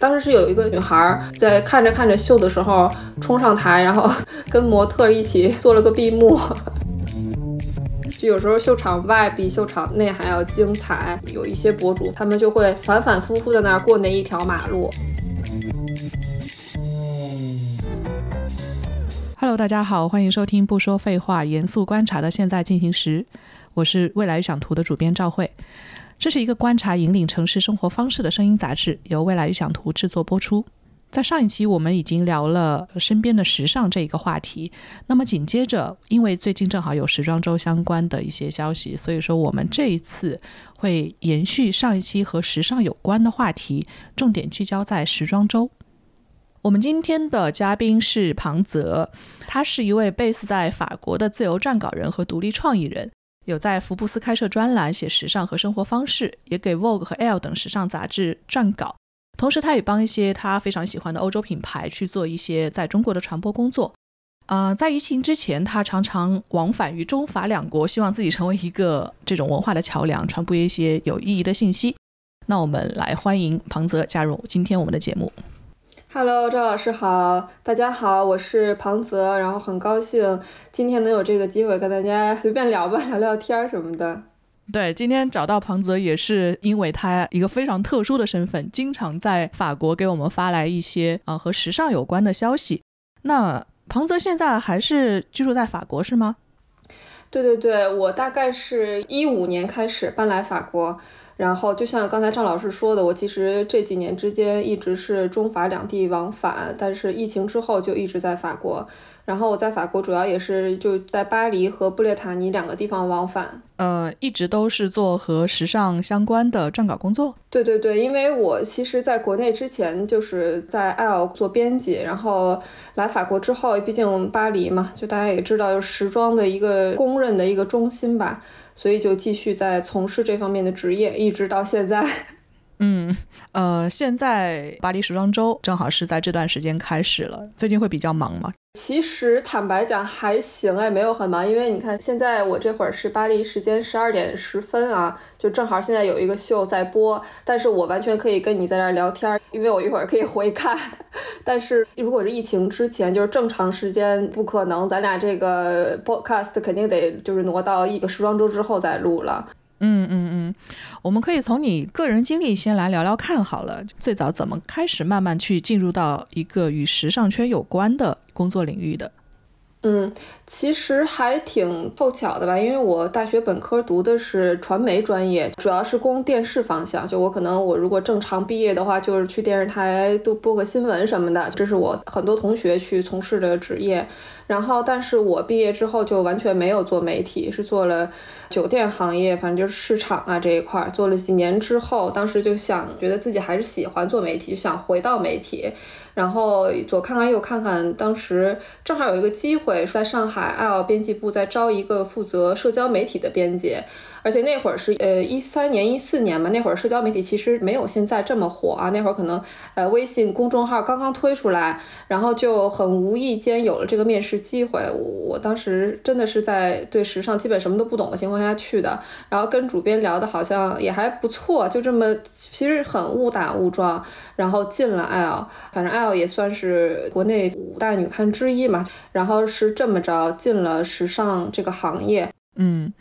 当时是有一个女孩在看着看着秀的时候冲上台，然后 跟模特一起做了个闭幕。就有时候秀场外比秀场内还要精彩，有一些博主他们就会反反复复在那儿过那一条马路。Hello，大家好，欢迎收听不说废话、严肃观察的现在进行时，我是未来想图的主编赵慧。这是一个观察引领城市生活方式的声音杂志，由未来预想图制作播出。在上一期我们已经聊了身边的时尚这一个话题，那么紧接着，因为最近正好有时装周相关的一些消息，所以说我们这一次会延续上一期和时尚有关的话题，重点聚焦在时装周。我们今天的嘉宾是庞泽，他是一位 base 在法国的自由撰稿人和独立创意人，有在福布斯开设专栏写时尚和生活方式，也给 Vogue 和 Elle 等时尚杂志撰稿。同时，他也帮一些他非常喜欢的欧洲品牌去做一些在中国的传播工作。啊，在疫情之前，他常常往返于中法两国，希望自己成为一个这种文化的桥梁，传播一些有意义的信息。那我们来欢迎庞泽加入今天我们的节目。Hello，赵老师好，大家好，我是庞泽，然后很高兴今天能有这个机会跟大家随便聊吧，聊聊天什么的。对，今天找到庞泽也是因为他一个非常特殊的身份，经常在法国给我们发来一些啊和时尚有关的消息。那庞泽现在还是居住在法国是吗？对对对，我大概是一五年开始搬来法国，然后就像刚才张老师说的，我其实这几年之间一直是中法两地往返，但是疫情之后就一直在法国。然后我在法国主要也是就在巴黎和布列塔尼两个地方往返，呃，一直都是做和时尚相关的撰稿工作。对对对，因为我其实在国内之前就是在 L 做编辑，然后来法国之后，毕竟巴黎嘛，就大家也知道，就时装的一个公认的一个中心吧，所以就继续在从事这方面的职业，一直到现在。嗯，呃，现在巴黎时装周正好是在这段时间开始了，最近会比较忙吗？其实坦白讲还行哎，没有很忙，因为你看现在我这会儿是巴黎时间十二点十分啊，就正好现在有一个秀在播，但是我完全可以跟你在这儿聊天，因为我一会儿可以回看。但是如果是疫情之前，就是正常时间不可能，咱俩这个 podcast 肯定得就是挪到一个时装周之后再录了。嗯嗯嗯，我们可以从你个人经历先来聊聊看好了。最早怎么开始慢慢去进入到一个与时尚圈有关的工作领域的？嗯，其实还挺凑巧的吧，因为我大学本科读的是传媒专业，主要是攻电视方向。就我可能我如果正常毕业的话，就是去电视台都播个新闻什么的，这是我很多同学去从事的职业。然后，但是我毕业之后就完全没有做媒体，是做了酒店行业，反正就是市场啊这一块儿，做了几年之后，当时就想觉得自己还是喜欢做媒体，就想回到媒体。然后左看看右看看，当时正好有一个机会，在上海 L 编辑部在招一个负责社交媒体的编辑。而且那会儿是呃一三年一四年嘛，那会儿社交媒体其实没有现在这么火啊。那会儿可能呃微信公众号刚刚推出来，然后就很无意间有了这个面试机会。我当时真的是在对时尚基本什么都不懂的情况下去的，然后跟主编聊的好像也还不错，就这么其实很误打误撞，然后进了 L，反正 L 也算是国内五大女刊之一嘛，然后是这么着进了时尚这个行业，嗯。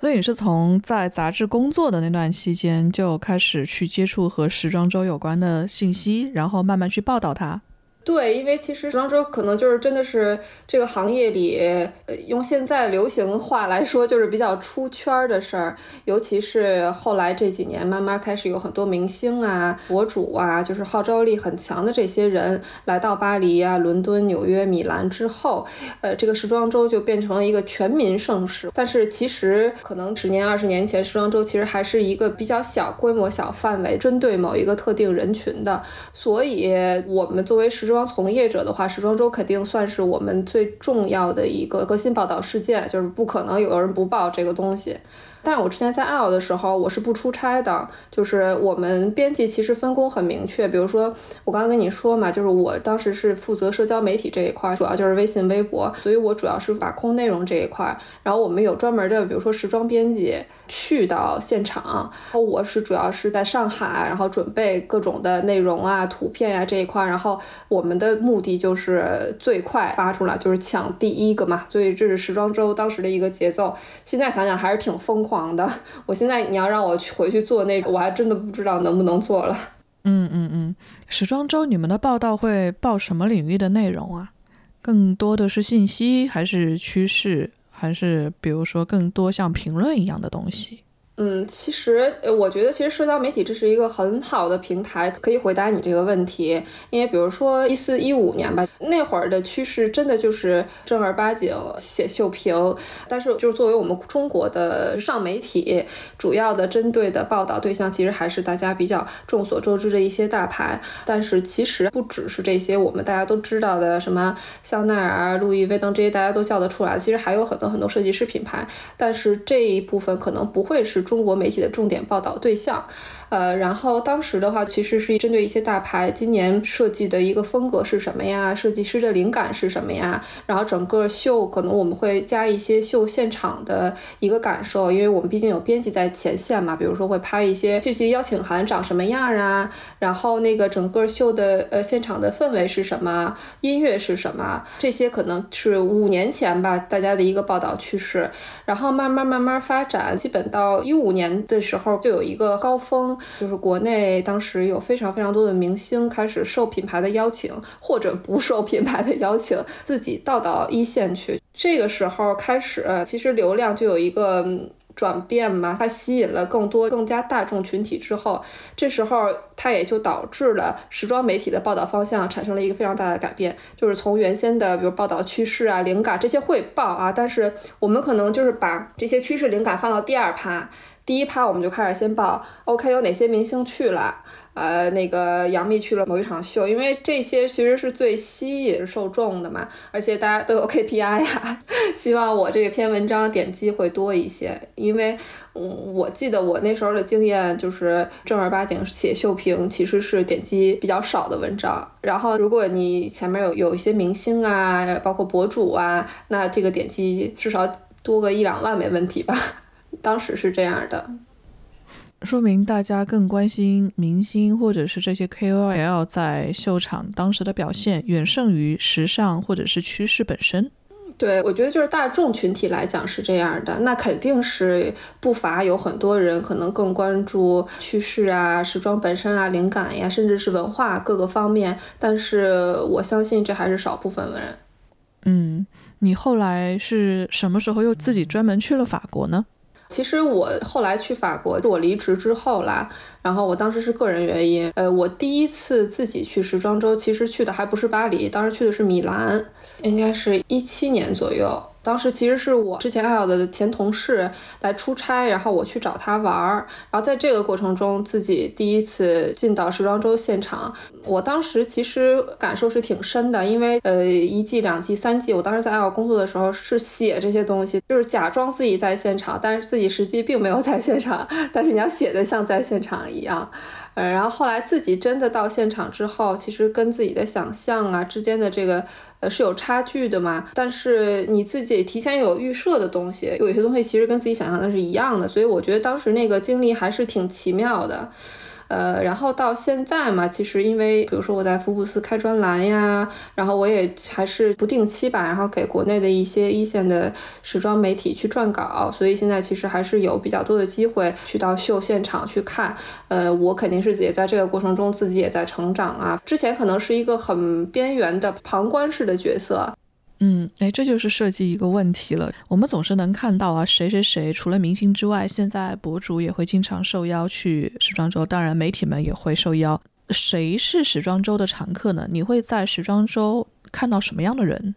所以你是从在杂志工作的那段期间就开始去接触和时装周有关的信息，然后慢慢去报道它。对，因为其实时装周可能就是真的是这个行业里，呃，用现在流行话来说，就是比较出圈的事儿。尤其是后来这几年，慢慢开始有很多明星啊、博主啊，就是号召力很强的这些人来到巴黎啊、伦敦、纽约、米兰之后，呃，这个时装周就变成了一个全民盛事。但是其实可能十年、二十年前，时装周其实还是一个比较小规模、小范围，针对某一个特定人群的。所以，我们作为时装装从业者的话，时装周肯定算是我们最重要的一个核心报道事件，就是不可能有人不报这个东西。但是我之前在 L 的时候，我是不出差的，就是我们编辑其实分工很明确。比如说我刚刚跟你说嘛，就是我当时是负责社交媒体这一块，主要就是微信、微博，所以我主要是把控内容这一块。然后我们有专门的，比如说时装编辑去到现场，我是主要是在上海，然后准备各种的内容啊、图片呀这一块。然后我们的目的就是最快发出来，就是抢第一个嘛。所以这是时装周当时的一个节奏。现在想想还是挺疯狂。忙的，我现在你要让我去回去做那个，我还真的不知道能不能做了。嗯嗯嗯，时装周你们的报道会报什么领域的内容啊？更多的是信息，还是趋势，还是比如说更多像评论一样的东西？嗯，其实呃，我觉得其实社交媒体这是一个很好的平台，可以回答你这个问题。因为比如说一四一五年吧，那会儿的趋势真的就是正儿八经写秀评。但是就是作为我们中国的上媒体，主要的针对的报道对象其实还是大家比较众所周知的一些大牌。但是其实不只是这些，我们大家都知道的什么香奈儿、路易威登这些大家都叫得出来。其实还有很多很多设计师品牌，但是这一部分可能不会是。中国媒体的重点报道对象。呃，然后当时的话，其实是针对一些大牌，今年设计的一个风格是什么呀？设计师的灵感是什么呀？然后整个秀可能我们会加一些秀现场的一个感受，因为我们毕竟有编辑在前线嘛，比如说会拍一些这些邀请函长什么样啊，然后那个整个秀的呃现场的氛围是什么，音乐是什么，这些可能是五年前吧大家的一个报道趋势，然后慢慢慢慢发展，基本到一五年的时候就有一个高峰。就是国内当时有非常非常多的明星开始受品牌的邀请，或者不受品牌的邀请，自己到到一线去。这个时候开始，其实流量就有一个转变嘛，它吸引了更多更加大众群体之后，这时候它也就导致了时装媒体的报道方向产生了一个非常大的改变，就是从原先的比如报道趋势啊、灵感这些会报啊，但是我们可能就是把这些趋势灵感放到第二趴。第一趴我们就开始先报，OK，有哪些明星去了？呃，那个杨幂去了某一场秀，因为这些其实是最吸引受众的嘛，而且大家都有 KPI 呀，希望我这篇文章点击会多一些。因为，嗯，我记得我那时候的经验就是正儿八经写秀评其实是点击比较少的文章，然后如果你前面有有一些明星啊，包括博主啊，那这个点击至少多个一两万没问题吧。当时是这样的，说明大家更关心明星或者是这些 KOL 在秀场当时的表现，远胜于时尚或者是趋势本身。对，我觉得就是大众群体来讲是这样的，那肯定是不乏有很多人可能更关注趋势啊、时装本身啊、灵感呀，甚至是文化各个方面。但是我相信这还是少部分人。嗯，你后来是什么时候又自己专门去了法国呢？其实我后来去法国，我离职之后啦，然后我当时是个人原因，呃，我第一次自己去时装周，其实去的还不是巴黎，当时去的是米兰，应该是一七年左右。当时其实是我之前爱好的前同事来出差，然后我去找他玩儿，然后在这个过程中自己第一次进到时装周现场，我当时其实感受是挺深的，因为呃一季、两季、三季，我当时在爱好工作的时候是写这些东西，就是假装自己在现场，但是自己实际并没有在现场，但是你要写的像在现场一样。呃，然后后来自己真的到现场之后，其实跟自己的想象啊之间的这个是有差距的嘛。但是你自己提前有预设的东西，有些东西其实跟自己想象的是一样的，所以我觉得当时那个经历还是挺奇妙的。呃，然后到现在嘛，其实因为比如说我在福布斯开专栏呀，然后我也还是不定期吧，然后给国内的一些一线的时装媒体去撰稿，所以现在其实还是有比较多的机会去到秀现场去看。呃，我肯定是也在这个过程中自己也在成长啊。之前可能是一个很边缘的旁观式的角色。嗯，哎，这就是设计一个问题了。我们总是能看到啊，谁谁谁除了明星之外，现在博主也会经常受邀去时装周，当然媒体们也会受邀。谁是时装周的常客呢？你会在时装周看到什么样的人？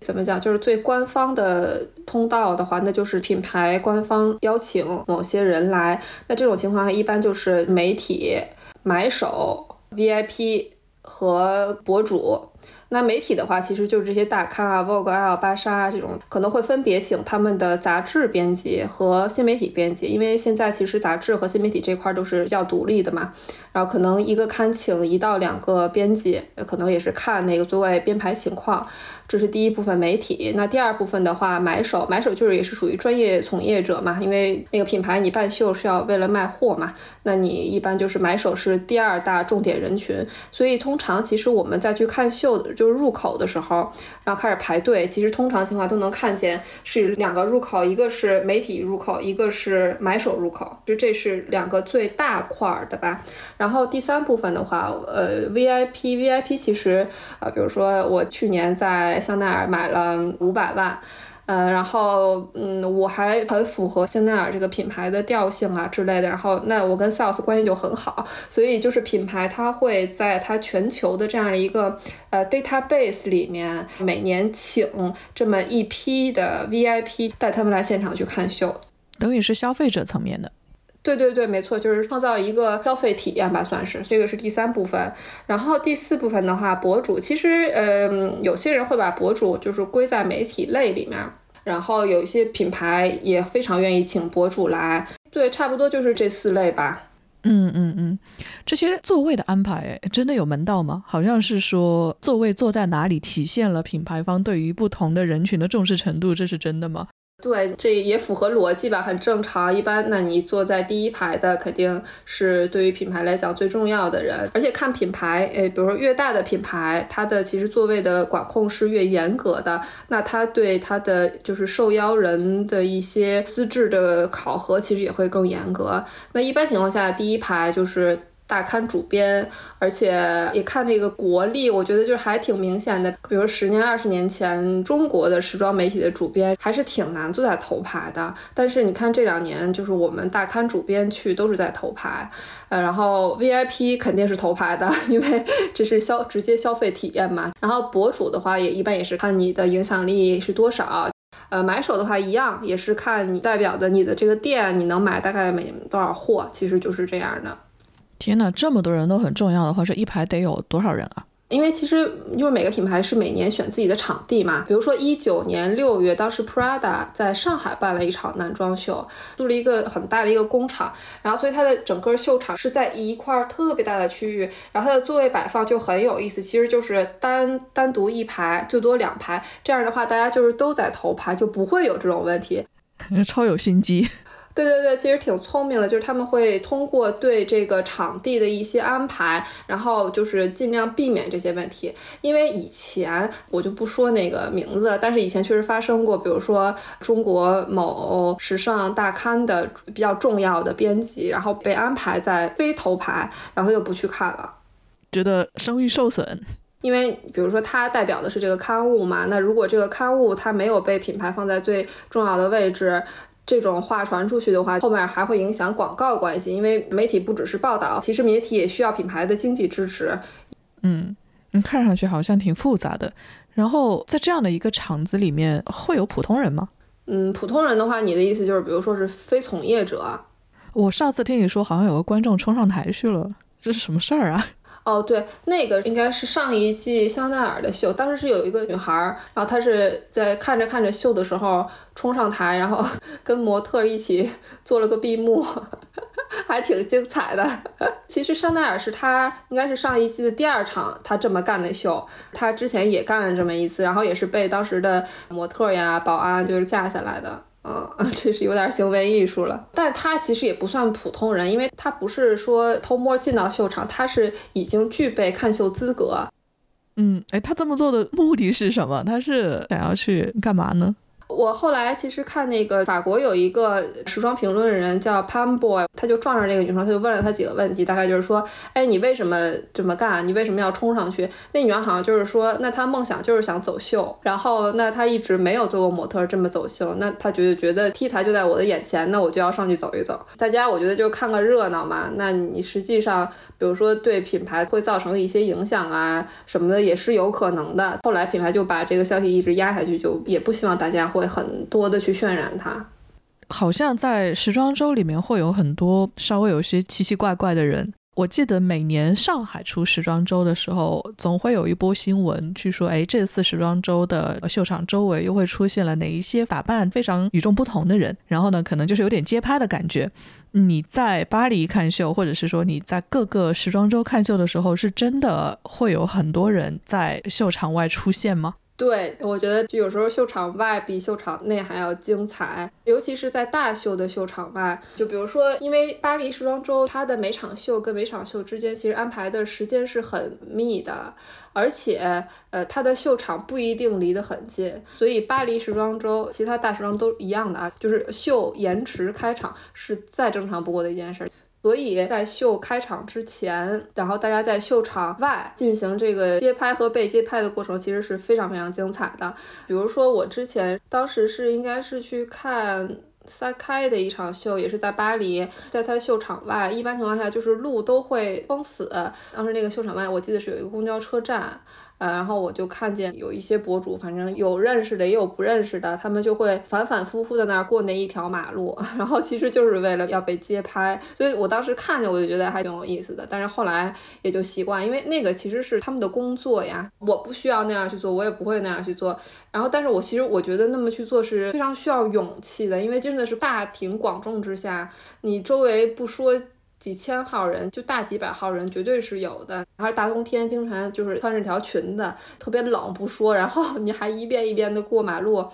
怎么讲？就是最官方的通道的话，那就是品牌官方邀请某些人来。那这种情况一般就是媒体、买手、VIP 和博主。那媒体的话，其实就是这些大咖啊，Vogue、L、芭莎啊这种，可能会分别请他们的杂志编辑和新媒体编辑，因为现在其实杂志和新媒体这块都是要独立的嘛。然后可能一个刊请一到两个编辑，可能也是看那个座位编排情况。这是第一部分媒体。那第二部分的话，买手，买手就是也是属于专业从业者嘛，因为那个品牌你办秀是要为了卖货嘛。那你一般就是买手是第二大重点人群，所以通常其实我们再去看秀的。就是入口的时候，然后开始排队。其实通常情况都能看见是两个入口，一个是媒体入口，一个是买手入口，就这是两个最大块儿的吧。然后第三部分的话，呃，VIP，VIP 其实啊，比如说我去年在香奈儿买了五百万。呃，然后嗯，我还很符合香奈儿这个品牌的调性啊之类的。然后那我跟 sales 关系就很好，所以就是品牌它会在它全球的这样的一个呃 database 里面，每年请这么一批的 VIP 带他们来现场去看秀，等于是消费者层面的。对对对，没错，就是创造一个消费体验吧，算是这个是第三部分。然后第四部分的话，博主其实嗯，有些人会把博主就是归在媒体类里面。然后有一些品牌也非常愿意请博主来，对，差不多就是这四类吧。嗯嗯嗯，这些座位的安排真的有门道吗？好像是说座位坐在哪里体现了品牌方对于不同的人群的重视程度，这是真的吗？对，这也符合逻辑吧，很正常。一般，那你坐在第一排的肯定是对于品牌来讲最重要的人。而且看品牌，诶，比如说越大的品牌，它的其实座位的管控是越严格的，那它对它的就是受邀人的一些资质的考核其实也会更严格。那一般情况下，第一排就是。大刊主编，而且也看那个国力，我觉得就是还挺明显的。比如十年、二十年前，中国的时装媒体的主编还是挺难坐在头排的。但是你看这两年，就是我们大刊主编去都是在头排，呃，然后 VIP 肯定是头排的，因为这是消直接消费体验嘛。然后博主的话，也一般也是看你的影响力是多少。呃，买手的话一样，也是看你代表的你的这个店，你能买大概每多少货，其实就是这样的。天呐，这么多人都很重要的话，这一排得有多少人啊？因为其实因为每个品牌是每年选自己的场地嘛，比如说一九年六月，当时 Prada 在上海办了一场男装秀，租了一个很大的一个工厂，然后所以它的整个秀场是在一块特别大的区域，然后它的座位摆放就很有意思，其实就是单单独一排，最多两排，这样的话大家就是都在头排，就不会有这种问题，超有心机。对对对，其实挺聪明的，就是他们会通过对这个场地的一些安排，然后就是尽量避免这些问题。因为以前我就不说那个名字了，但是以前确实发生过，比如说中国某时尚大刊的比较重要的编辑，然后被安排在非头牌，然后就不去看了，觉得声誉受损。因为比如说他代表的是这个刊物嘛，那如果这个刊物它没有被品牌放在最重要的位置。这种话传出去的话，后面还会影响广告关系，因为媒体不只是报道，其实媒体也需要品牌的经济支持。嗯，你看上去好像挺复杂的。然后在这样的一个场子里面，会有普通人吗？嗯，普通人的话，你的意思就是，比如说是非从业者。我上次听你说，好像有个观众冲上台去了，这是什么事儿啊？哦，对，那个应该是上一季香奈儿的秀，当时是有一个女孩儿，然后她是在看着看着秀的时候冲上台，然后 跟模特一起做了个闭幕，还挺精彩的。其实香奈儿是她应该是上一季的第二场她这么干的秀，她之前也干了这么一次，然后也是被当时的模特呀、保安就是架下来的。嗯，这是有点行为艺术了，但是他其实也不算普通人，因为他不是说偷摸进到秀场，他是已经具备看秀资格。嗯，哎，他这么做的目的是什么？他是想要去干嘛呢？我后来其实看那个法国有一个时装评论人叫 Pam Boy，他就撞上这个女生，他就问了她几个问题，大概就是说，哎，你为什么这么干？你为什么要冲上去？那女孩好像就是说，那她梦想就是想走秀，然后那她一直没有做过模特这么走秀，那她觉得觉得 T 台就在我的眼前，那我就要上去走一走。大家我觉得就看个热闹嘛，那你实际上比如说对品牌会造成一些影响啊什么的也是有可能的。后来品牌就把这个消息一直压下去，就也不希望大家会。会很多的去渲染它，好像在时装周里面会有很多稍微有些奇奇怪怪的人，我记得每年上海出时装周的时候，总会有一波新闻去说，哎，这次时装周的秀场周围又会出现了哪一些打扮非常与众不同的人，然后呢，可能就是有点街拍的感觉。你在巴黎看秀，或者是说你在各个时装周看秀的时候，是真的会有很多人在秀场外出现吗？对，我觉得就有时候秀场外比秀场内还要精彩，尤其是在大秀的秀场外。就比如说，因为巴黎时装周，它的每场秀跟每场秀之间其实安排的时间是很密的，而且呃，它的秀场不一定离得很近，所以巴黎时装周其他大时装都一样的啊，就是秀延迟开场是再正常不过的一件事。所以在秀开场之前，然后大家在秀场外进行这个街拍和被街拍的过程，其实是非常非常精彩的。比如说我之前当时是应该是去看撒开的一场秀，也是在巴黎，在他秀场外，一般情况下就是路都会封死。当时那个秀场外，我记得是有一个公交车站。呃，然后我就看见有一些博主，反正有认识的，也有不认识的，他们就会反反复复在那儿过那一条马路，然后其实就是为了要被街拍。所以我当时看见，我就觉得还挺有意思的。但是后来也就习惯，因为那个其实是他们的工作呀，我不需要那样去做，我也不会那样去做。然后，但是我其实我觉得那么去做是非常需要勇气的，因为真的是大庭广众之下，你周围不说。几千号人，就大几百号人，绝对是有的。然后大冬天，经常就是穿着条裙子，特别冷不说，然后你还一遍一遍的过马路，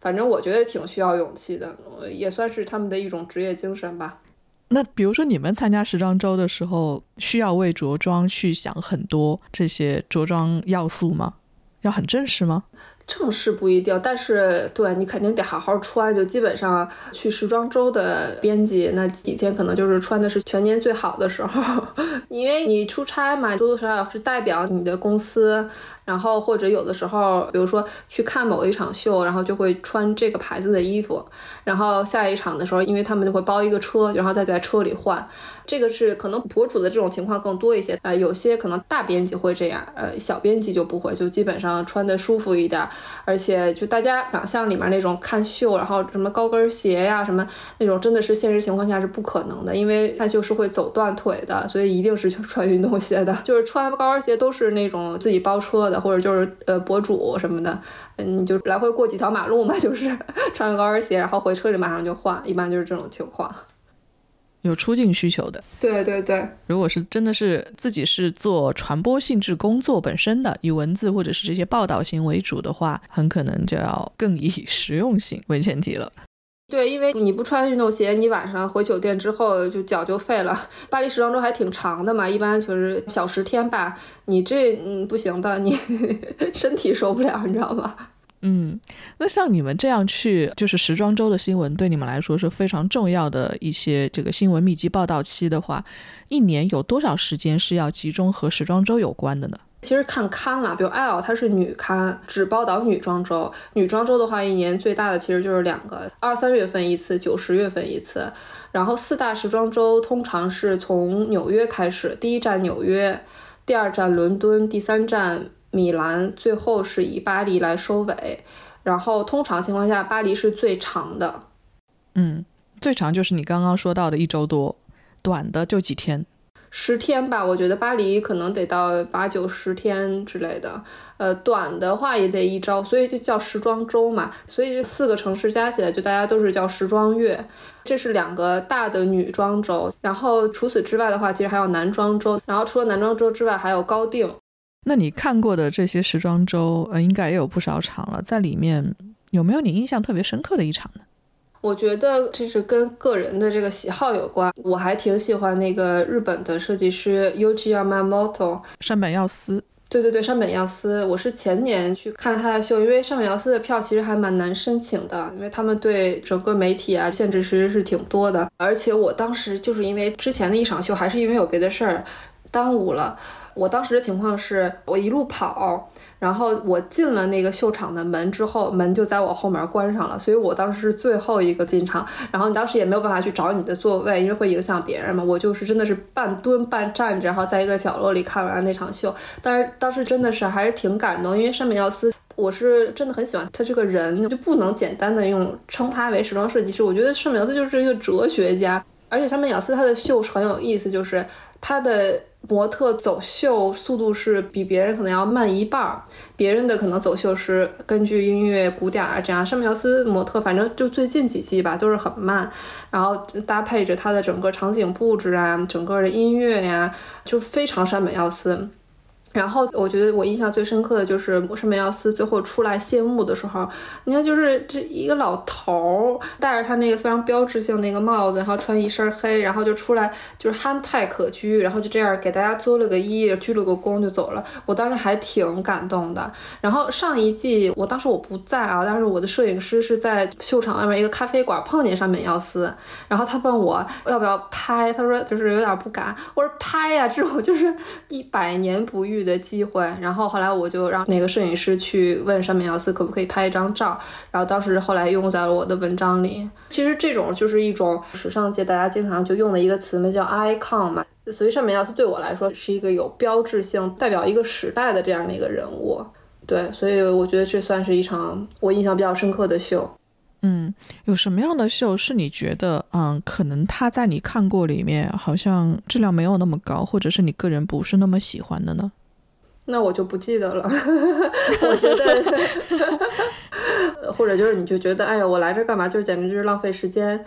反正我觉得挺需要勇气的，也算是他们的一种职业精神吧。那比如说你们参加时装周的时候，需要为着装去想很多这些着装要素吗？要很正式吗？正式不一定，但是对你肯定得好好穿。就基本上去时装周的编辑那几天，可能就是穿的是全年最好的时候，因为你出差嘛，多多少少是代表你的公司。然后或者有的时候，比如说去看某一场秀，然后就会穿这个牌子的衣服。然后下一场的时候，因为他们就会包一个车，然后再在车里换。这个是可能博主的这种情况更多一些。呃，有些可能大编辑会这样，呃，小编辑就不会，就基本上穿的舒服一点。而且就大家想象里面那种看秀，然后什么高跟鞋呀，什么那种，真的是现实情况下是不可能的，因为看秀是会走断腿的，所以一定是穿运动鞋的。就是穿高跟鞋都是那种自己包车的。或者就是呃博主什么的，嗯，你就来回过几条马路嘛，就是 穿个高跟鞋，然后回车里马上就换，一般就是这种情况。有出镜需求的，对对对。如果是真的是自己是做传播性质工作本身的，以文字或者是这些报道型为主的话，很可能就要更以实用性为前提了。对，因为你不穿运动鞋，你晚上回酒店之后就脚就废了。巴黎时装周还挺长的嘛，一般就是小十天吧。你这嗯不行的，你 身体受不了，你知道吗？嗯，那像你们这样去，就是时装周的新闻，对你们来说是非常重要的一些这个新闻密集报道期的话，一年有多少时间是要集中和时装周有关的呢？其实看刊了，比如《L》它是女刊，只报道女装周。女装周的话，一年最大的其实就是两个，二三月份一次，九十月份一次。然后四大时装周通常是从纽约开始，第一站纽约，第二站伦敦，第三站米兰，最后是以巴黎来收尾。然后通常情况下，巴黎是最长的。嗯，最长就是你刚刚说到的一周多，短的就几天。十天吧，我觉得巴黎可能得到八九十天之类的，呃，短的话也得一周，所以就叫时装周嘛。所以这四个城市加起来，就大家都是叫时装月。这是两个大的女装周，然后除此之外的话，其实还有男装周。然后除了男装周之外，还有高定。那你看过的这些时装周，呃，应该也有不少场了，在里面有没有你印象特别深刻的一场呢？我觉得这是跟个人的这个喜好有关。我还挺喜欢那个日本的设计师 Yuji Yamamoto，山本耀司。对对对，山本耀司。我是前年去看了他的秀，因为山本耀司的票其实还蛮难申请的，因为他们对整个媒体啊限制其实是挺多的。而且我当时就是因为之前的一场秀，还是因为有别的事儿耽误了。我当时的情况是我一路跑。然后我进了那个秀场的门之后，门就在我后面关上了，所以我当时是最后一个进场。然后你当时也没有办法去找你的座位，因为会影响别人嘛。我就是真的是半蹲半站着，然后在一个角落里看完了那场秀。但是当时真的是还是挺感动，因为山本耀司，我是真的很喜欢他这个人，就不能简单的用称他为时装设计师。我觉得山本耀司就是一个哲学家，而且山本耀司他的秀是很有意思，就是。他的模特走秀速度是比别人可能要慢一半儿，别人的可能走秀是根据音乐鼓点儿这样，山本耀司模特反正就最近几季吧都是很慢，然后搭配着他的整个场景布置啊，整个的音乐呀，就非常山本耀司。然后我觉得我印象最深刻的就是山本耀司最后出来谢幕的时候，你看就是这一个老头儿戴着他那个非常标志性那个帽子，然后穿一身黑，然后就出来就是憨态可掬，然后就这样给大家作了个揖，鞠了个躬就走了。我当时还挺感动的。然后上一季我当时我不在啊，但是我的摄影师是在秀场外面一个咖啡馆碰见上本耀司，然后他问我要不要拍，他说就是有点不敢，我说拍呀，这种就是一百年不遇。的机会，然后后来我就让那个摄影师去问山本耀司可不可以拍一张照，然后当时后来用在了我的文章里。其实这种就是一种时尚界大家经常就用的一个词嘛，叫 icon 嘛。所以山本耀司对我来说是一个有标志性、代表一个时代的这样的一个人物。对，所以我觉得这算是一场我印象比较深刻的秀。嗯，有什么样的秀是你觉得，嗯，可能他在你看过里面好像质量没有那么高，或者是你个人不是那么喜欢的呢？那我就不记得了，我觉得，或者就是你就觉得，哎呀，我来这干嘛？就是简直就是浪费时间。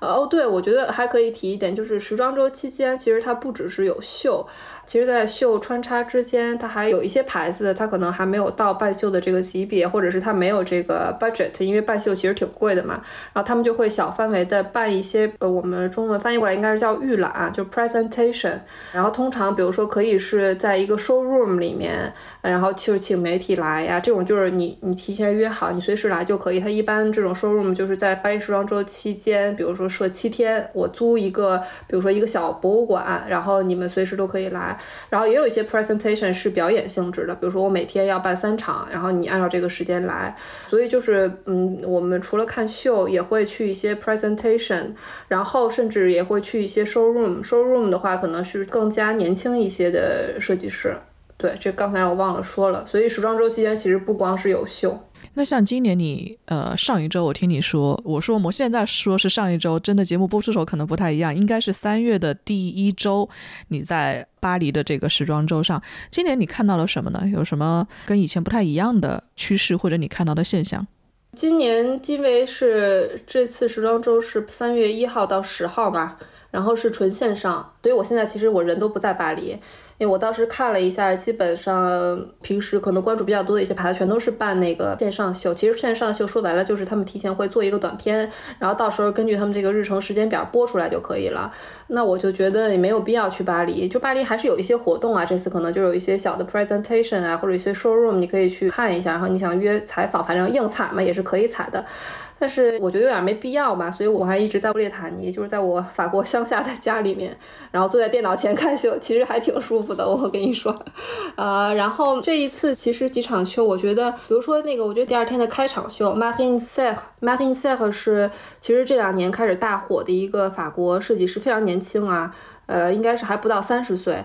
哦，对，我觉得还可以提一点，就是时装周期间，其实它不只是有秀。其实，在秀穿插之间，它还有一些牌子，它可能还没有到半秀的这个级别，或者是它没有这个 budget，因为半秀其实挺贵的嘛。然后他们就会小范围的办一些，呃，我们中文翻译过来应该是叫预览，就 presentation。然后通常，比如说可以是在一个 showroom 里面，然后就请媒体来呀，这种就是你你提前约好，你随时来就可以。它一般这种 showroom 就是在巴黎时装周期间，比如说设七天，我租一个，比如说一个小博物馆，然后你们随时都可以来。然后也有一些 presentation 是表演性质的，比如说我每天要办三场，然后你按照这个时间来。所以就是，嗯，我们除了看秀，也会去一些 presentation，然后甚至也会去一些 showroom。showroom 的话，可能是更加年轻一些的设计师。对，这刚才我忘了说了。所以时装周期间其实不光是有秀。那像今年你呃上一周我听你说，我说我们现在说是上一周，真的节目播出时候可能不太一样，应该是三月的第一周，你在巴黎的这个时装周上，今年你看到了什么呢？有什么跟以前不太一样的趋势或者你看到的现象？今年因为是这次时装周是三月一号到十号吧，然后是纯线上，所以我现在其实我人都不在巴黎。因为我当时看了一下，基本上平时可能关注比较多的一些牌子，全都是办那个线上秀。其实线上秀说白了就是他们提前会做一个短片，然后到时候根据他们这个日程时间表播出来就可以了。那我就觉得也没有必要去巴黎，就巴黎还是有一些活动啊。这次可能就有一些小的 presentation 啊，或者一些 showroom，你可以去看一下。然后你想约采访，反正硬采嘛也是可以采的。但是我觉得有点没必要吧，所以我还一直在布列塔尼，就是在我法国乡下的家里面，然后坐在电脑前看秀，其实还挺舒服的。我跟你说，呃，然后这一次其实几场秀，我觉得，比如说那个，我觉得第二天的开场秀，Marine Serre，Marine Serre 是其实这两年开始大火的一个法国设计师，非常年轻啊，呃，应该是还不到三十岁。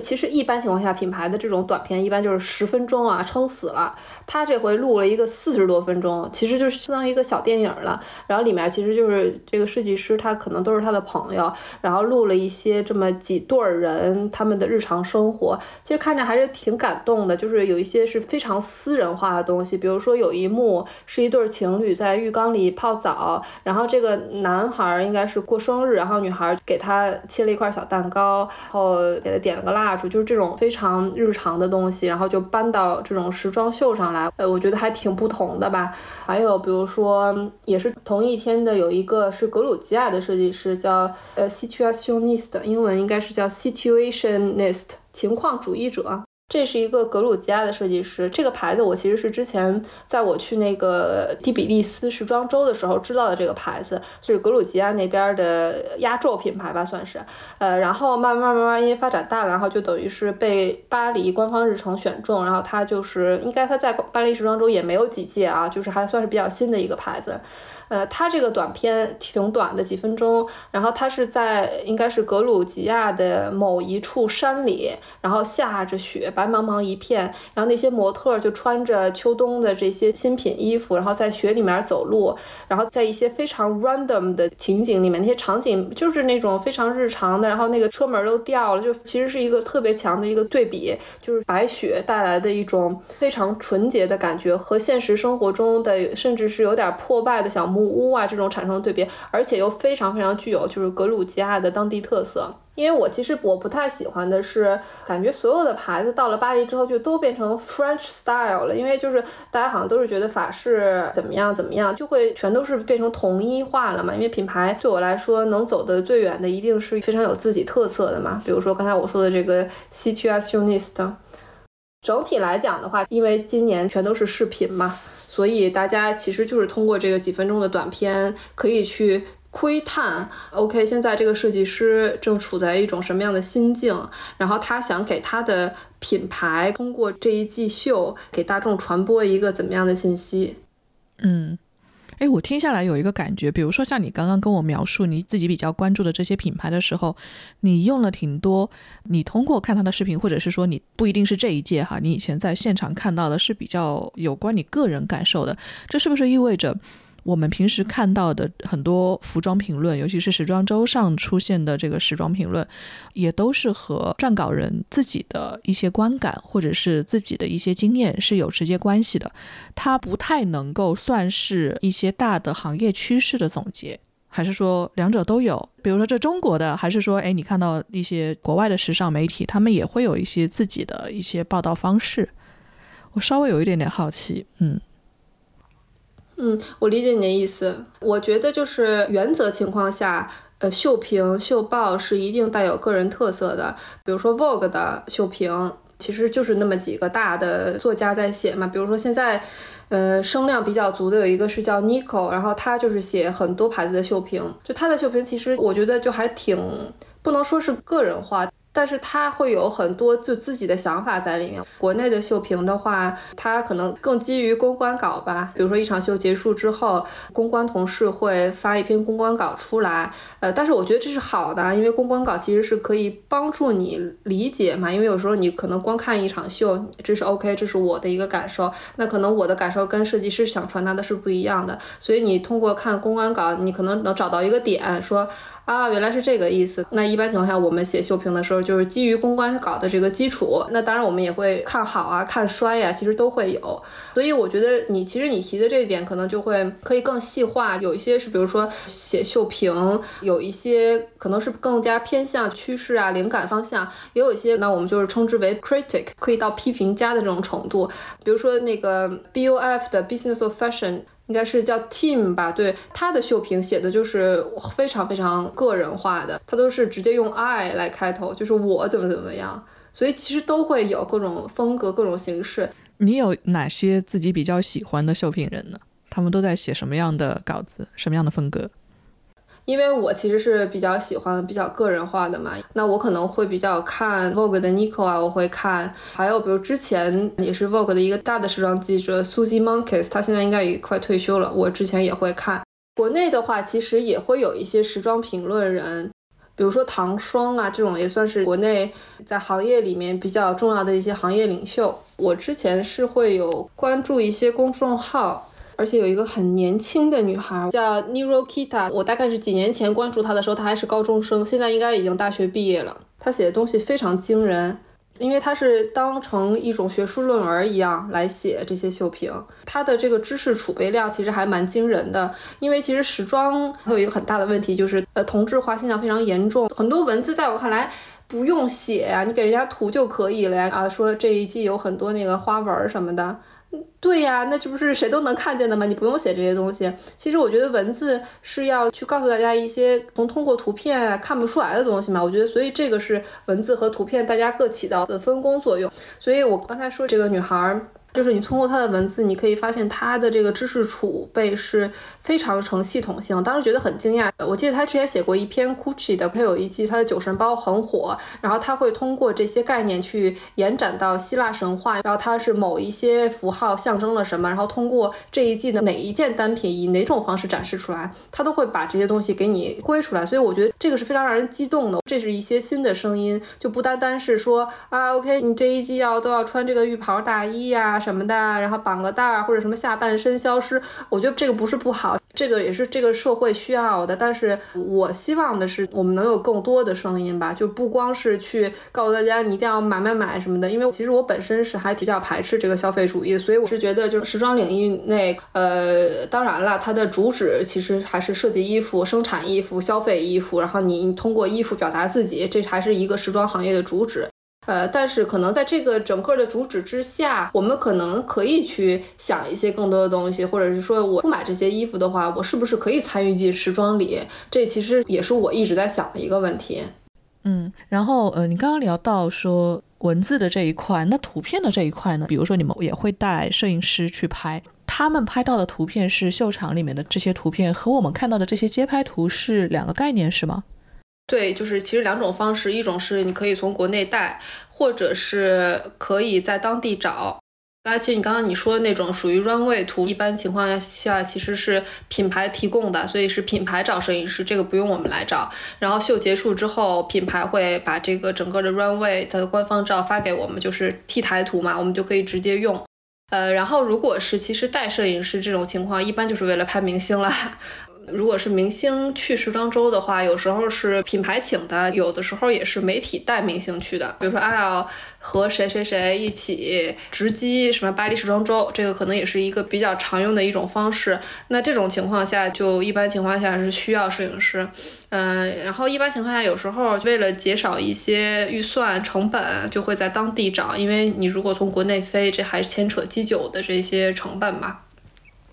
其实一般情况下，品牌的这种短片一般就是十分钟啊，撑死了。他这回录了一个四十多分钟，其实就是相当于一个小电影了。然后里面其实就是这个设计师，他可能都是他的朋友，然后录了一些这么几对儿人他们的日常生活。其实看着还是挺感动的，就是有一些是非常私人化的东西，比如说有一幕是一对情侣在浴缸里泡澡，然后这个男孩应该是过生日，然后女孩给他切了一块小蛋糕，然后给他点了个蜡。蜡烛就是这种非常日常的东西，然后就搬到这种时装秀上来，呃，我觉得还挺不同的吧。还有比如说，也是同一天的，有一个是格鲁吉亚的设计师，叫呃 situationist，英文应该是叫 situationist，情况主义者。这是一个格鲁吉亚的设计师，这个牌子我其实是之前在我去那个第比利斯时装周的时候知道的这个牌子，是格鲁吉亚那边的压轴品牌吧，算是。呃，然后慢慢慢慢因为发展大了，然后就等于是被巴黎官方日程选中，然后它就是应该它在巴黎时装周也没有几届啊，就是还算是比较新的一个牌子。呃，它这个短片挺短的，几分钟。然后它是在应该是格鲁吉亚的某一处山里，然后下着雪，白茫茫一片。然后那些模特就穿着秋冬的这些新品衣服，然后在雪里面走路。然后在一些非常 random 的情景里面，那些场景就是那种非常日常的。然后那个车门都掉了，就其实是一个特别强的一个对比，就是白雪带来的一种非常纯洁的感觉和现实生活中的甚至是有点破败的小木屋啊这种产生对比，而且又非常非常具有就是格鲁吉亚的当地特色。因为我其实我不太喜欢的是，感觉所有的牌子到了巴黎之后就都变成 French style 了，因为就是大家好像都是觉得法式怎么样怎么样，就会全都是变成统一化了嘛。因为品牌对我来说能走得最远的一定是非常有自己特色的嘛。比如说刚才我说的这个 Situationist，整体来讲的话，因为今年全都是视频嘛，所以大家其实就是通过这个几分钟的短片可以去。窥探，OK，现在这个设计师正处在一种什么样的心境？然后他想给他的品牌通过这一季秀给大众传播一个怎么样的信息？嗯，哎，我听下来有一个感觉，比如说像你刚刚跟我描述你自己比较关注的这些品牌的时候，你用了挺多，你通过看他的视频，或者是说你不一定是这一届哈，你以前在现场看到的是比较有关你个人感受的，这是不是意味着？我们平时看到的很多服装评论，尤其是时装周上出现的这个时装评论，也都是和撰稿人自己的一些观感或者是自己的一些经验是有直接关系的。它不太能够算是一些大的行业趋势的总结，还是说两者都有？比如说这中国的，还是说，哎，你看到一些国外的时尚媒体，他们也会有一些自己的一些报道方式。我稍微有一点点好奇，嗯。嗯，我理解你的意思。我觉得就是原则情况下，呃，秀评秀报是一定带有个人特色的。比如说 Vogue 的秀评，其实就是那么几个大的作家在写嘛。比如说现在，呃，声量比较足的有一个是叫 Nico，然后他就是写很多牌子的秀评。就他的秀评，其实我觉得就还挺不能说是个人化。但是他会有很多就自己的想法在里面。国内的秀评的话，他可能更基于公关稿吧。比如说一场秀结束之后，公关同事会发一篇公关稿出来。呃，但是我觉得这是好的，因为公关稿其实是可以帮助你理解嘛。因为有时候你可能光看一场秀，这是 OK，这是我的一个感受。那可能我的感受跟设计师想传达的是不一样的。所以你通过看公关稿，你可能能找到一个点，说。啊，原来是这个意思。那一般情况下，我们写秀评的时候，就是基于公关稿的这个基础。那当然，我们也会看好啊，看衰呀，其实都会有。所以我觉得你其实你提的这一点，可能就会可以更细化。有一些是，比如说写秀评，有一些可能是更加偏向趋势啊、灵感方向，也有一些那我们就是称之为 critic，可以到批评家的这种程度。比如说那个 B O F 的 Business of Fashion。应该是叫 Team 吧，对他的秀评写的就是非常非常个人化的，他都是直接用 I 来开头，就是我怎么怎么样，所以其实都会有各种风格、各种形式。你有哪些自己比较喜欢的秀评人呢？他们都在写什么样的稿子，什么样的风格？因为我其实是比较喜欢比较个人化的嘛，那我可能会比较看 Vogue 的 Nico 啊，我会看，还有比如之前也是 Vogue 的一个大的时装记者 Susie Monkes，他现在应该也快退休了，我之前也会看。国内的话，其实也会有一些时装评论人，比如说唐双啊，这种也算是国内在行业里面比较重要的一些行业领袖。我之前是会有关注一些公众号。而且有一个很年轻的女孩叫 Nirokita，我大概是几年前关注她的时候，她还是高中生，现在应该已经大学毕业了。她写的东西非常惊人，因为她是当成一种学术论文一样来写这些秀评。她的这个知识储备量其实还蛮惊人的，因为其实时装还有一个很大的问题就是，呃，同质化现象非常严重，很多文字在我看来不用写呀，你给人家图就可以了呀。啊，说这一季有很多那个花纹什么的。对呀，那这不是谁都能看见的吗？你不用写这些东西。其实我觉得文字是要去告诉大家一些从通过图片看不出来的东西嘛。我觉得，所以这个是文字和图片大家各起到的分工作用。所以我刚才说这个女孩，就是你通过他的文字，你可以发现他的这个知识储备是非常成系统性。当时觉得很惊讶。我记得他之前写过一篇 Gucci 的，他有一季他的酒神包很火，然后他会通过这些概念去延展到希腊神话，然后它是某一些符号象征了什么，然后通过这一季的哪一件单品以哪种方式展示出来，他都会把这些东西给你归出来。所以我觉得这个是非常让人激动的。这是一些新的声音，就不单单是说啊，OK，你这一季要都要穿这个浴袍大衣呀。什么的，然后绑个带儿或者什么下半身消失，我觉得这个不是不好，这个也是这个社会需要的。但是我希望的是，我们能有更多的声音吧，就不光是去告诉大家你一定要买买买什么的。因为其实我本身是还比较排斥这个消费主义，所以我是觉得就是时装领域内，呃，当然了，它的主旨其实还是设计衣服、生产衣服、消费衣服，然后你通过衣服表达自己，这还是一个时装行业的主旨。呃，但是可能在这个整个的主旨之下，我们可能可以去想一些更多的东西，或者是说我不买这些衣服的话，我是不是可以参与进时装里？这其实也是我一直在想的一个问题。嗯，然后呃，你刚刚聊到说文字的这一块，那图片的这一块呢？比如说你们也会带摄影师去拍，他们拍到的图片是秀场里面的这些图片，和我们看到的这些街拍图是两个概念，是吗？对，就是其实两种方式，一种是你可以从国内带，或者是可以在当地找。那其实你刚刚你说的那种属于 runway 图，一般情况下其实是品牌提供的，所以是品牌找摄影师，这个不用我们来找。然后秀结束之后，品牌会把这个整个的 runway 它的官方照发给我们，就是 T 台图嘛，我们就可以直接用。呃，然后如果是其实带摄影师这种情况，一般就是为了拍明星了。如果是明星去时装周的话，有时候是品牌请的，有的时候也是媒体带明星去的。比如说，阿要和谁谁谁一起直击什么巴黎时装周，这个可能也是一个比较常用的一种方式。那这种情况下，就一般情况下是需要摄影师。嗯，然后一般情况下，有时候为了减少一些预算成本，就会在当地找，因为你如果从国内飞，这还牵扯机酒的这些成本嘛。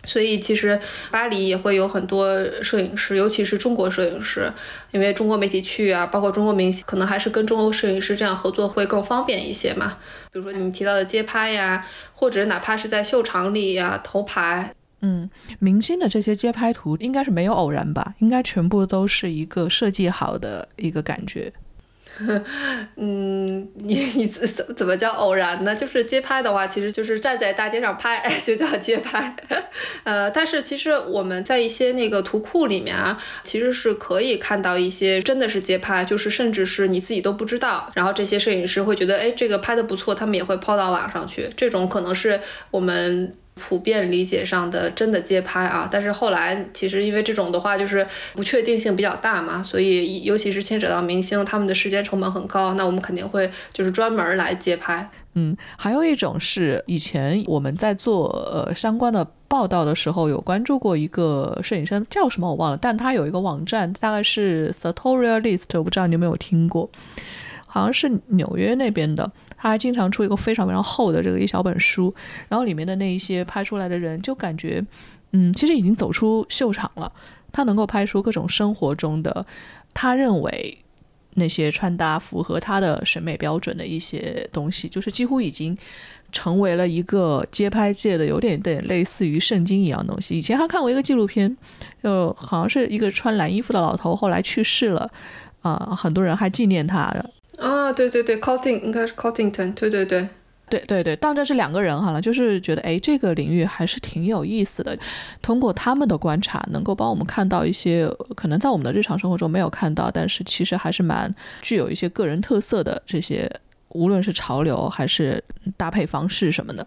所以其实巴黎也会有很多摄影师，尤其是中国摄影师，因为中国媒体去啊，包括中国明星，可能还是跟中国摄影师这样合作会更方便一些嘛。比如说你们提到的街拍呀，或者哪怕是在秀场里呀头牌，嗯，明星的这些街拍图应该是没有偶然吧？应该全部都是一个设计好的一个感觉。嗯，你你怎怎么叫偶然呢？就是街拍的话，其实就是站在大街上拍，就叫街拍。呃，但是其实我们在一些那个图库里面啊，其实是可以看到一些真的是街拍，就是甚至是你自己都不知道。然后这些摄影师会觉得，哎，这个拍的不错，他们也会抛到网上去。这种可能是我们。普遍理解上的真的街拍啊，但是后来其实因为这种的话就是不确定性比较大嘛，所以尤其是牵扯到明星，他们的时间成本很高，那我们肯定会就是专门来街拍。嗯，还有一种是以前我们在做呃相关的报道的时候有关注过一个摄影师叫什么我忘了，但他有一个网站，大概是 Sartorialist，我不知道你有没有听过，好像是纽约那边的。他还经常出一个非常非常厚的这个一小本书，然后里面的那一些拍出来的人，就感觉，嗯，其实已经走出秀场了。他能够拍出各种生活中的，他认为那些穿搭符合他的审美标准的一些东西，就是几乎已经成为了一个街拍界的有点点类似于圣经一样东西。以前还看过一个纪录片，就好像是一个穿蓝衣服的老头，后来去世了，啊，很多人还纪念他。对对对，Cotting 应该是 Cottington，对对对，对对对，当这是两个人好了，就是觉得哎，这个领域还是挺有意思的。通过他们的观察，能够帮我们看到一些可能在我们的日常生活中没有看到，但是其实还是蛮具有一些个人特色的这些，无论是潮流还是搭配方式什么的。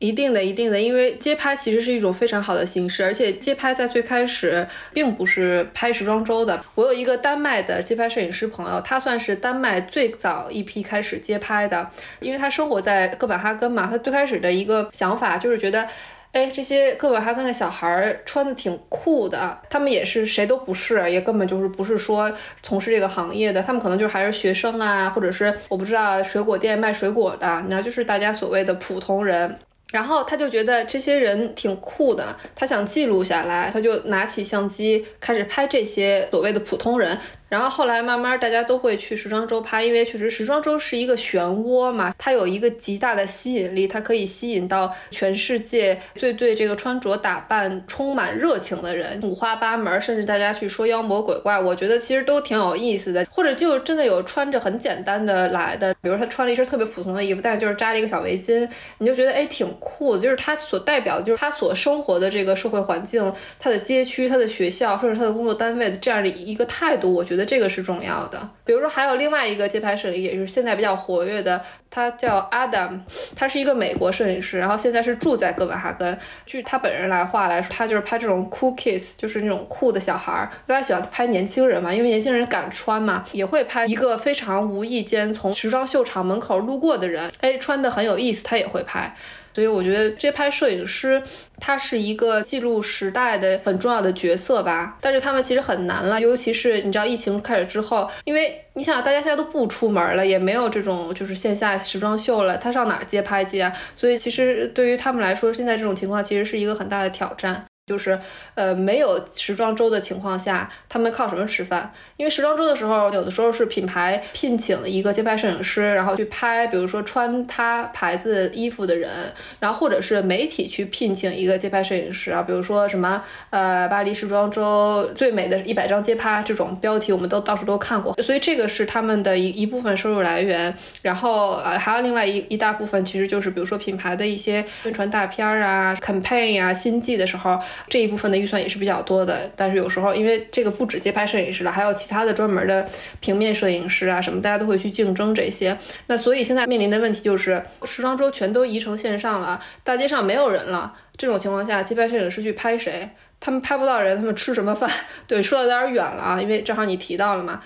一定的，一定的，因为街拍其实是一种非常好的形式，而且街拍在最开始并不是拍时装周的。我有一个丹麦的街拍摄影师朋友，他算是丹麦最早一批开始街拍的，因为他生活在哥本哈根嘛。他最开始的一个想法就是觉得，哎，这些哥本哈根的小孩儿穿的挺酷的，他们也是谁都不是，也根本就是不是说从事这个行业的，他们可能就是还是学生啊，或者是我不知道水果店卖水果的，然后就是大家所谓的普通人。然后他就觉得这些人挺酷的，他想记录下来，他就拿起相机开始拍这些所谓的普通人。然后后来慢慢大家都会去时装周拍，因为确实时装周是一个漩涡嘛，它有一个极大的吸引力，它可以吸引到全世界最对这个穿着打扮充满热情的人，五花八门，甚至大家去说妖魔鬼怪，我觉得其实都挺有意思的。或者就真的有穿着很简单的来的，比如他穿了一身特别普通的衣服，但是就是扎了一个小围巾，你就觉得哎挺酷的，就是他所代表的就是他所生活的这个社会环境，他的街区、他的学校，甚至他的工作单位的这样的一个态度，我觉得。觉得这个是重要的。比如说，还有另外一个街拍摄影，也是现在比较活跃的，他叫 Adam，他是一个美国摄影师，然后现在是住在哥本哈根。据他本人来话来说，他就是拍这种 cool kids，就是那种酷的小孩儿。大家喜欢拍年轻人嘛，因为年轻人敢穿嘛，也会拍一个非常无意间从时装秀场门口路过的人，哎，穿的很有意思，他也会拍。所以我觉得街拍摄影师他是一个记录时代的很重要的角色吧，但是他们其实很难了，尤其是你知道疫情开始之后，因为你想大家现在都不出门了，也没有这种就是线下时装秀了，他上哪儿街拍去啊？所以其实对于他们来说，现在这种情况其实是一个很大的挑战。就是，呃，没有时装周的情况下，他们靠什么吃饭？因为时装周的时候，有的时候是品牌聘请一个街拍摄影师，然后去拍，比如说穿他牌子衣服的人，然后或者是媒体去聘请一个街拍摄影师啊，比如说什么，呃，巴黎时装周最美的一百张街拍这种标题，我们都到处都看过，所以这个是他们的一一部分收入来源。然后，呃，还有另外一一大部分，其实就是比如说品牌的一些宣传大片啊、campaign 啊、新季的时候。这一部分的预算也是比较多的，但是有时候因为这个不止街拍摄影师了，还有其他的专门的平面摄影师啊什么，大家都会去竞争这些。那所以现在面临的问题就是，时装周全都移成线上了，大街上没有人了。这种情况下，街拍摄影师去拍谁？他们拍不到人，他们吃什么饭？对，说的有点远了啊，因为正好你提到了嘛。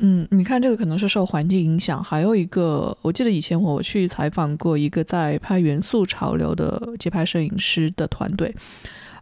嗯，你看这个可能是受环境影响，还有一个，我记得以前我去采访过一个在拍元素潮流的街拍摄影师的团队，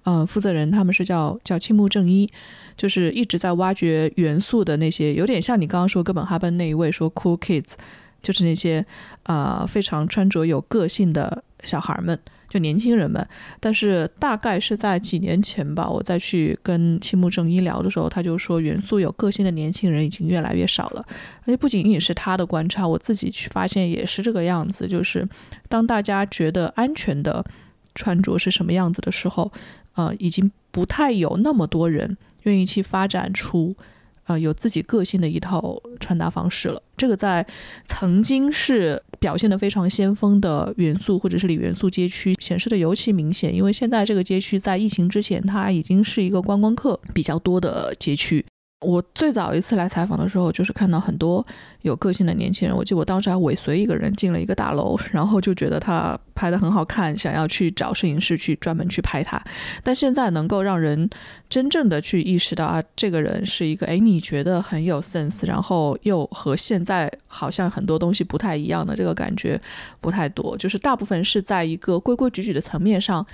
呃，负责人他们是叫叫青木正一，就是一直在挖掘元素的那些，有点像你刚刚说哥本哈根那一位说 cool kids，就是那些呃非常穿着有个性的小孩们。就年轻人们，但是大概是在几年前吧，我再去跟青木正一聊的时候，他就说元素有个性的年轻人已经越来越少了。而且不仅仅是他的观察，我自己去发现也是这个样子。就是当大家觉得安全的穿着是什么样子的时候，呃，已经不太有那么多人愿意去发展出。呃，有自己个性的一套穿搭方式了。这个在曾经是表现的非常先锋的元素或者是里元素街区显示的尤其明显，因为现在这个街区在疫情之前，它已经是一个观光客比较多的街区。我最早一次来采访的时候，就是看到很多有个性的年轻人。我记得我当时还尾随一个人进了一个大楼，然后就觉得他拍的很好看，想要去找摄影师去专门去拍他。但现在能够让人真正的去意识到啊，这个人是一个哎，你觉得很有 sense，然后又和现在好像很多东西不太一样的这个感觉不太多，就是大部分是在一个规规矩矩的层面上。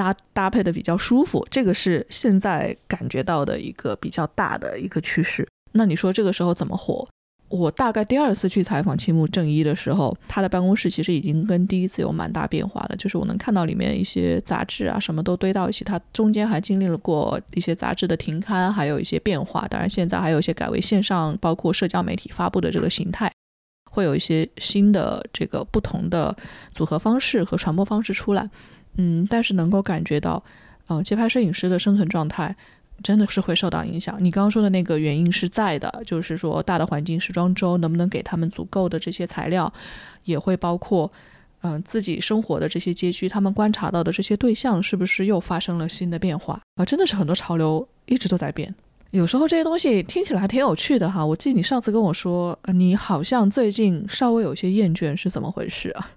搭搭配的比较舒服，这个是现在感觉到的一个比较大的一个趋势。那你说这个时候怎么火？我大概第二次去采访青木正一的时候，他的办公室其实已经跟第一次有蛮大变化了。就是我能看到里面一些杂志啊，什么都堆到一起。他中间还经历了过一些杂志的停刊，还有一些变化。当然现在还有一些改为线上，包括社交媒体发布的这个形态，会有一些新的这个不同的组合方式和传播方式出来。嗯，但是能够感觉到，呃，街拍摄影师的生存状态真的是会受到影响。你刚刚说的那个原因是在的，就是说大的环境时装周能不能给他们足够的这些材料，也会包括，嗯，自己生活的这些街区，他们观察到的这些对象是不是又发生了新的变化啊？真的是很多潮流一直都在变。有时候这些东西听起来还挺有趣的哈。我记得你上次跟我说，你好像最近稍微有些厌倦，是怎么回事啊？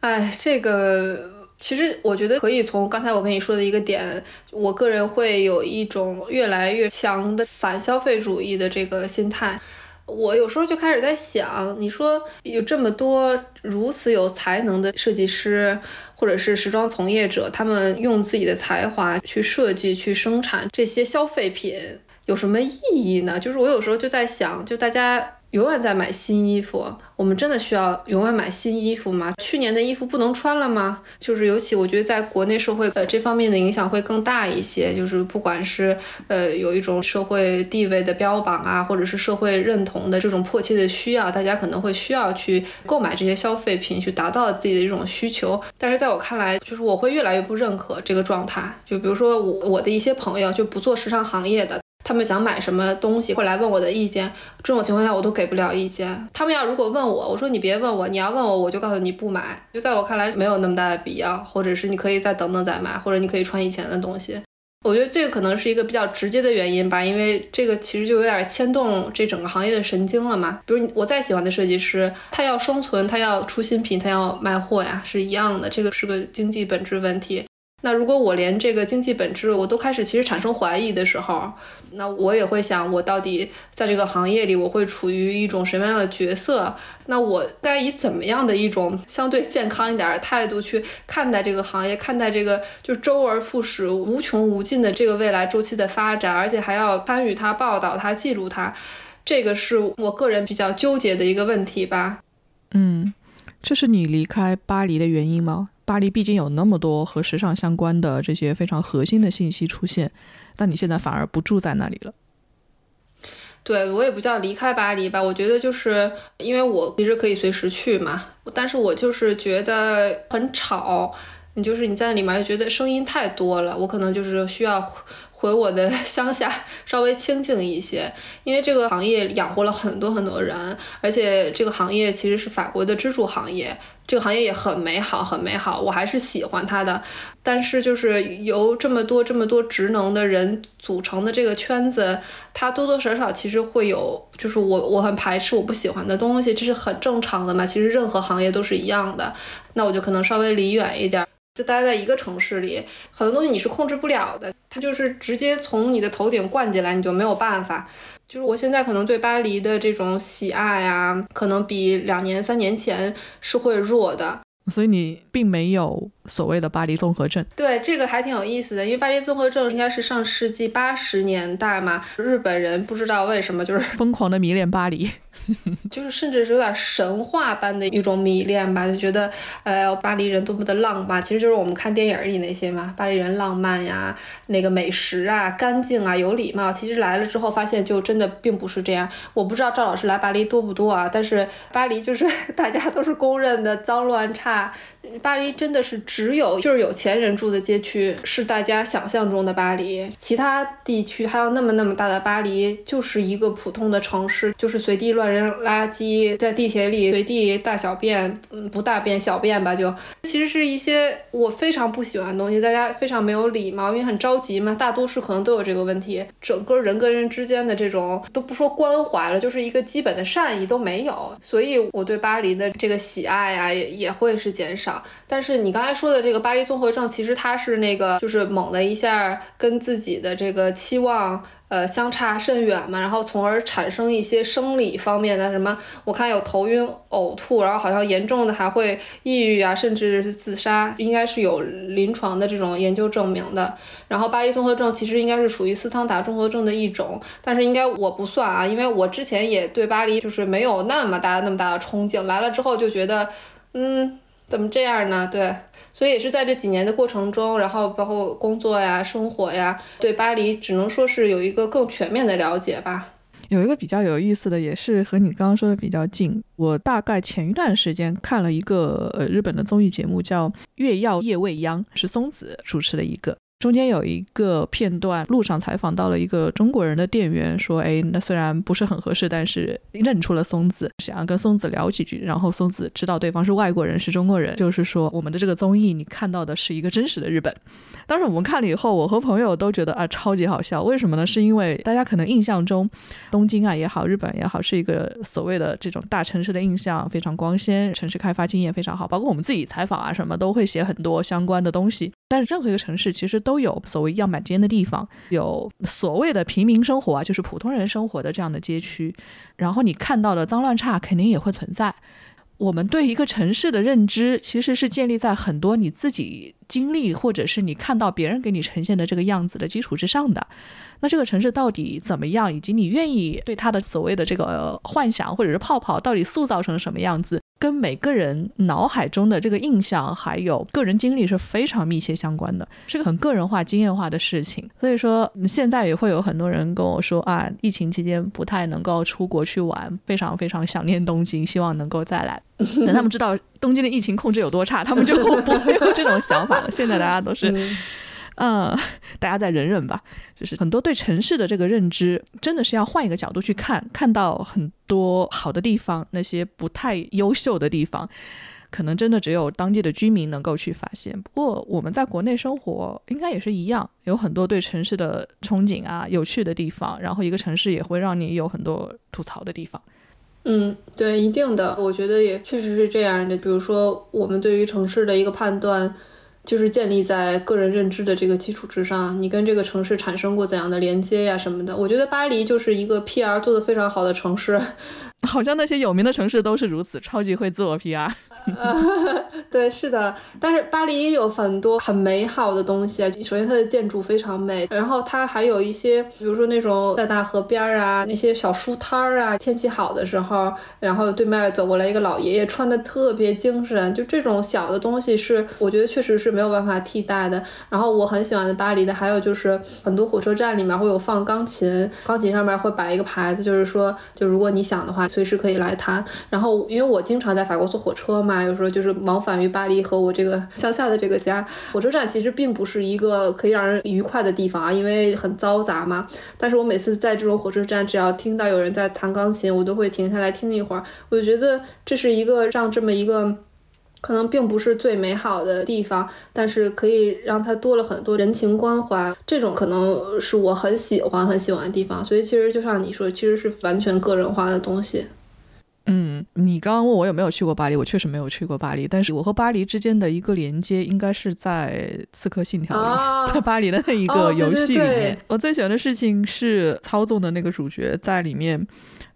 哎，这个。其实我觉得可以从刚才我跟你说的一个点，我个人会有一种越来越强的反消费主义的这个心态。我有时候就开始在想，你说有这么多如此有才能的设计师或者是时装从业者，他们用自己的才华去设计、去生产这些消费品，有什么意义呢？就是我有时候就在想，就大家永远在买新衣服，我们真的需要永远买新衣服吗？去年的衣服不能穿了吗？就是尤其我觉得在国内社会，呃，这方面的影响会更大一些。就是不管是呃有一种社会地位的标榜啊，或者是社会认同的这种迫切的需要，大家可能会需要去购买这些消费品，去达到自己的一种需求。但是在我看来，就是我会越来越不认可这个状态。就比如说我我的一些朋友就不做时尚行业的。他们想买什么东西，会来问我的意见。这种情况下，我都给不了意见。他们要如果问我，我说你别问我，你要问我，我就告诉你不买。就在我看来，没有那么大的必要，或者是你可以再等等再买，或者你可以穿以前的东西。我觉得这个可能是一个比较直接的原因吧，因为这个其实就有点牵动这整个行业的神经了嘛。比如我再喜欢的设计师，他要生存，他要出新品，他要卖货呀，是一样的。这个是个经济本质问题。那如果我连这个经济本质我都开始其实产生怀疑的时候，那我也会想，我到底在这个行业里我会处于一种什么样的角色？那我该以怎么样的一种相对健康一点的态度去看待这个行业，看待这个就周而复始、无穷无尽的这个未来周期的发展，而且还要参与它、报道它、记录它，这个是我个人比较纠结的一个问题吧。嗯，这是你离开巴黎的原因吗？巴黎毕竟有那么多和时尚相关的这些非常核心的信息出现，但你现在反而不住在那里了。对我也不叫离开巴黎吧，我觉得就是因为我其实可以随时去嘛，但是我就是觉得很吵，你就是你在里面觉得声音太多了，我可能就是需要。回我的 乡下稍微清静一些，因为这个行业养活了很多很多人，而且这个行业其实是法国的支柱行业，这个行业也很美好，很美好，我还是喜欢它的。但是就是由这么多这么多职能的人组成的这个圈子，它多多少少其实会有，就是我我很排斥我不喜欢的东西，这是很正常的嘛。其实任何行业都是一样的，那我就可能稍微离远一点。就待在一个城市里，很多东西你是控制不了的，它就是直接从你的头顶灌进来，你就没有办法。就是我现在可能对巴黎的这种喜爱啊，可能比两年、三年前是会弱的。所以你并没有所谓的巴黎综合症。对，这个还挺有意思的，因为巴黎综合症应该是上世纪八十年代嘛，日本人不知道为什么就是 疯狂的迷恋巴黎。就是甚至是有点神话般的一种迷恋吧，就觉得，呃，巴黎人多么的浪漫，其实就是我们看电影里那些嘛，巴黎人浪漫呀，那个美食啊，干净啊，有礼貌。其实来了之后发现，就真的并不是这样。我不知道赵老师来巴黎多不多啊，但是巴黎就是 大家都是公认的脏乱差。巴黎真的是只有就是有钱人住的街区是大家想象中的巴黎，其他地区还有那么那么大的巴黎，就是一个普通的城市，就是随地乱扔垃圾，在地铁里随地大小便，嗯，不大便小便吧，就其实是一些我非常不喜欢的东西，大家非常没有礼貌，因为很着急嘛，大都市可能都有这个问题，整个人跟人之间的这种都不说关怀了，就是一个基本的善意都没有，所以我对巴黎的这个喜爱啊，也也会是减少。但是你刚才说的这个巴黎综合症，其实它是那个就是猛的一下跟自己的这个期望呃相差甚远嘛，然后从而产生一些生理方面的什么，我看有头晕、呕吐，然后好像严重的还会抑郁啊，甚至是自杀，应该是有临床的这种研究证明的。然后巴黎综合症其实应该是属于斯汤达综合症的一种，但是应该我不算啊，因为我之前也对巴黎就是没有那么大那么大的憧憬，来了之后就觉得嗯。怎么这样呢？对，所以也是在这几年的过程中，然后包括工作呀、生活呀，对巴黎只能说是有一个更全面的了解吧。有一个比较有意思的，也是和你刚刚说的比较近。我大概前一段时间看了一个呃日本的综艺节目，叫《月曜夜未央》，是松子主持的一个。中间有一个片段，路上采访到了一个中国人的店员，说：“哎，那虽然不是很合适，但是认出了松子，想要跟松子聊几句。然后松子知道对方是外国人，是中国人，就是说我们的这个综艺，你看到的是一个真实的日本。”当时我们看了以后，我和朋友都觉得啊，超级好笑。为什么呢？是因为大家可能印象中，东京啊也好，日本也好，是一个所谓的这种大城市的印象，非常光鲜，城市开发经验非常好。包括我们自己采访啊什么，都会写很多相关的东西。但是任何一个城市其实都有所谓样板间的地方，有所谓的平民生活啊，就是普通人生活的这样的街区。然后你看到的脏乱差肯定也会存在。我们对一个城市的认知，其实是建立在很多你自己经历，或者是你看到别人给你呈现的这个样子的基础之上的。那这个城市到底怎么样，以及你愿意对它的所谓的这个幻想或者是泡泡，到底塑造成什么样子，跟每个人脑海中的这个印象还有个人经历是非常密切相关的，是个很个人化、经验化的事情。所以说，现在也会有很多人跟我说啊，疫情期间不太能够出国去玩，非常非常想念东京，希望能够再来。等他们知道东京的疫情控制有多差，他们就不会有这种想法了。现在大家都是。嗯，嗯 大家再忍忍吧。就是很多对城市的这个认知，真的是要换一个角度去看，看到很多好的地方，那些不太优秀的地方，可能真的只有当地的居民能够去发现。不过我们在国内生活，应该也是一样，有很多对城市的憧憬啊，有趣的地方。然后一个城市也会让你有很多吐槽的地方。嗯，对，一定的，我觉得也确实是这样的。比如说，我们对于城市的一个判断。就是建立在个人认知的这个基础之上，你跟这个城市产生过怎样的连接呀什么的？我觉得巴黎就是一个 PR 做的非常好的城市。好像那些有名的城市都是如此，超级会自我 PR。对，是的。但是巴黎也有很多很美好的东西啊。首先，它的建筑非常美，然后它还有一些，比如说那种在大河边儿啊，那些小书摊儿啊。天气好的时候，然后对面走过来一个老爷爷，穿的特别精神。就这种小的东西，是我觉得确实是没有办法替代的。然后我很喜欢的巴黎的，还有就是很多火车站里面会有放钢琴，钢琴上面会摆一个牌子，就是说，就如果你想的话。随时可以来谈。然后，因为我经常在法国坐火车嘛，有时候就是往返于巴黎和我这个乡下的这个家。火车站其实并不是一个可以让人愉快的地方啊，因为很嘈杂嘛。但是我每次在这种火车站，只要听到有人在弹钢琴，我都会停下来听一会儿。我就觉得这是一个让这么一个。可能并不是最美好的地方，但是可以让它多了很多人情关怀，这种可能是我很喜欢很喜欢的地方。所以其实就像你说，其实是完全个人化的东西。嗯，你刚刚问我有没有去过巴黎，我确实没有去过巴黎，但是我和巴黎之间的一个连接应该是在《刺客信条》里，在巴黎的那一个游戏里面。我最喜欢的事情是操纵的那个主角在里面。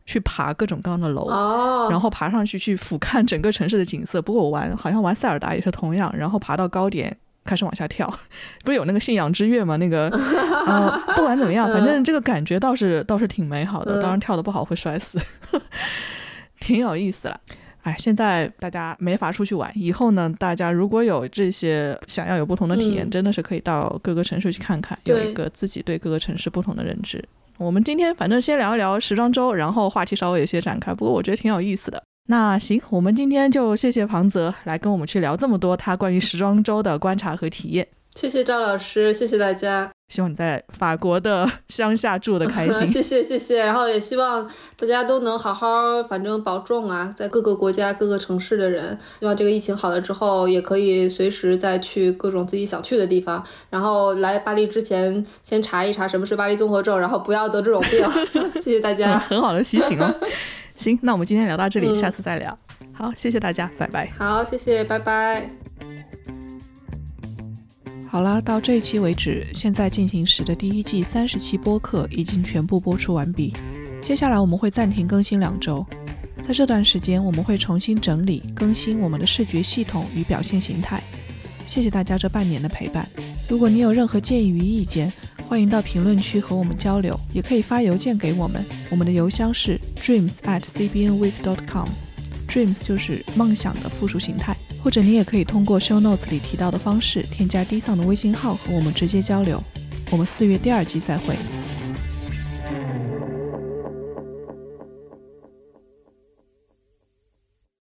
去爬各种各样的楼，然后爬上去去俯瞰整个城市的景色。不过我玩好像玩塞尔达也是同样，然后爬到高点开始往下跳，不是有那个信仰之跃吗？那个 呃，不管怎么样，反正这个感觉倒是倒是挺美好的。当然跳的不好会摔死，挺有意思了。哎，现在大家没法出去玩，以后呢，大家如果有这些想要有不同的体验，真的是可以到各个城市去看看，有一个自己对各个城市不同的认知。我们今天反正先聊一聊时装周，然后话题稍微有些展开，不过我觉得挺有意思的。那行，我们今天就谢谢庞泽来跟我们去聊这么多他关于时装周的观察和体验。谢谢赵老师，谢谢大家。希望你在法国的乡下住的开心。谢谢谢谢，然后也希望大家都能好好，反正保重啊，在各个国家各个城市的人，希望这个疫情好了之后，也可以随时再去各种自己想去的地方。然后来巴黎之前，先查一查什么是巴黎综合症，然后不要得这种病。谢谢大家，很好的提醒哦。行，那我们今天聊到这里，下次再聊。好，谢谢大家，拜拜。好，谢谢，拜拜。好了，到这一期为止，现在进行时的第一季三十期播客已经全部播出完毕。接下来我们会暂停更新两周，在这段时间，我们会重新整理更新我们的视觉系统与表现形态。谢谢大家这半年的陪伴。如果你有任何建议与意见，欢迎到评论区和我们交流，也可以发邮件给我们。我们的邮箱是 dreams at cbnweek.com。dreams 就是梦想的复数形态。或者你也可以通过 show notes 里提到的方式添加 Disson 的微信号和我们直接交流。我们四月第二季再会。